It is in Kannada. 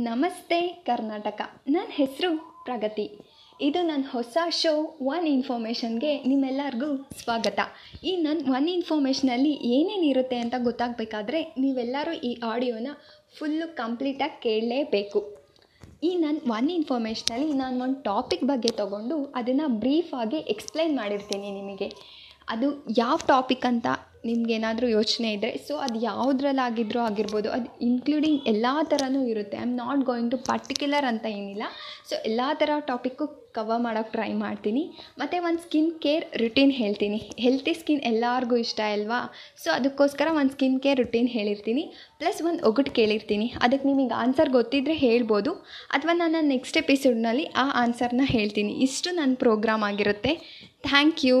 ನಮಸ್ತೆ ಕರ್ನಾಟಕ. ನನ್ನ ಹೆಸರು ಪ್ರಗತಿ. ಇದು ನನ್ನ ಹೊಸ ಶೋ ಒನ್ ಇನ್ಫಾರ್ಮೇಷನ್ಗೆ ನಿಮ್ಮೆಲ್ಲರಿಗೂ ಸ್ವಾಗತ. ಈ ನನ್ನ ಒನ್ ಇನ್ಫಾರ್ಮೇಷನಲ್ಲಿ ಏನೇನಿರುತ್ತೆ ಅಂತ ಗೊತ್ತಾಗಬೇಕಾದ್ರೆ ನೀವೆಲ್ಲರೂ ಈ ಆಡಿಯೋನ ಫುಲ್ಲು ಕಂಪ್ಲೀಟಾಗಿ ಕೇಳಲೇಬೇಕು. ಈ ನನ್ನ ಒನ್ ಇನ್ಫಾರ್ಮೇಷನಲ್ಲಿ ನಾನು ಒಂದು ಟಾಪಿಕ್ ಬಗ್ಗೆ ತೊಗೊಂಡು ಅದನ್ನು ಬ್ರೀಫಾಗಿ ಎಕ್ಸ್ಪ್ಲೈನ್ ಮಾಡಿರ್ತೀನಿ ನಿಮಗೆ. ಅದು ಯಾವ ಟಾಪಿಕ್ ಅಂತ ನಿಮ್ಗೇನಾದರೂ ಯೋಚನೆ ಇದ್ದರೆ ಸೊ ಅದು ಯಾವುದ್ರಲ್ಲಾಗಿದ್ರೂ ಆಗಿರ್ಬೋದು, ಅದು ಇನ್ಕ್ಲೂಡಿಂಗ್ ಎಲ್ಲ ಥರನೂ ಇರುತ್ತೆ. I am not going to particular ಅಂತ ಏನಿಲ್ಲ. ಸೊ ಎಲ್ಲ ಥರ ಟಾಪಿಕ್ಕು ಕವರ್ ಮಾಡೋಕ್ಕೆ ಟ್ರೈ ಮಾಡ್ತೀನಿ. ಮತ್ತು ಒಂದು ಸ್ಕಿನ್ ಕೇರ್ ರುಟೀನ್ ಹೇಳ್ತೀನಿ. ಹೆಲ್ತಿ ಸ್ಕಿನ್ ಎಲ್ಲರಿಗೂ ಇಷ್ಟ ಅಲ್ವಾ? ಸೊ ಅದಕ್ಕೋಸ್ಕರ ಒಂದು ಸ್ಕಿನ್ ಕೇರ್ ರುಟೀನ್ ಹೇಳಿರ್ತೀನಿ. ಪ್ಲಸ್ ಒಂದು ಒಗಟು ಕೇಳಿರ್ತೀನಿ. ಅದಕ್ಕೆ ನಿಮಗೆ ಆನ್ಸರ್ ಗೊತ್ತಿದ್ದರೆ ಹೇಳ್ಬೋದು. ಅಥವಾ ನಾನು ನೆಕ್ಸ್ಟ್ ಎಪಿಸೋಡ್ನಲ್ಲಿ ಆ ಆನ್ಸರ್ನ ಹೇಳ್ತೀನಿ. ಇಷ್ಟು ನನ್ನ ಪ್ರೋಗ್ರಾಮ್ ಆಗಿರುತ್ತೆ. Thank you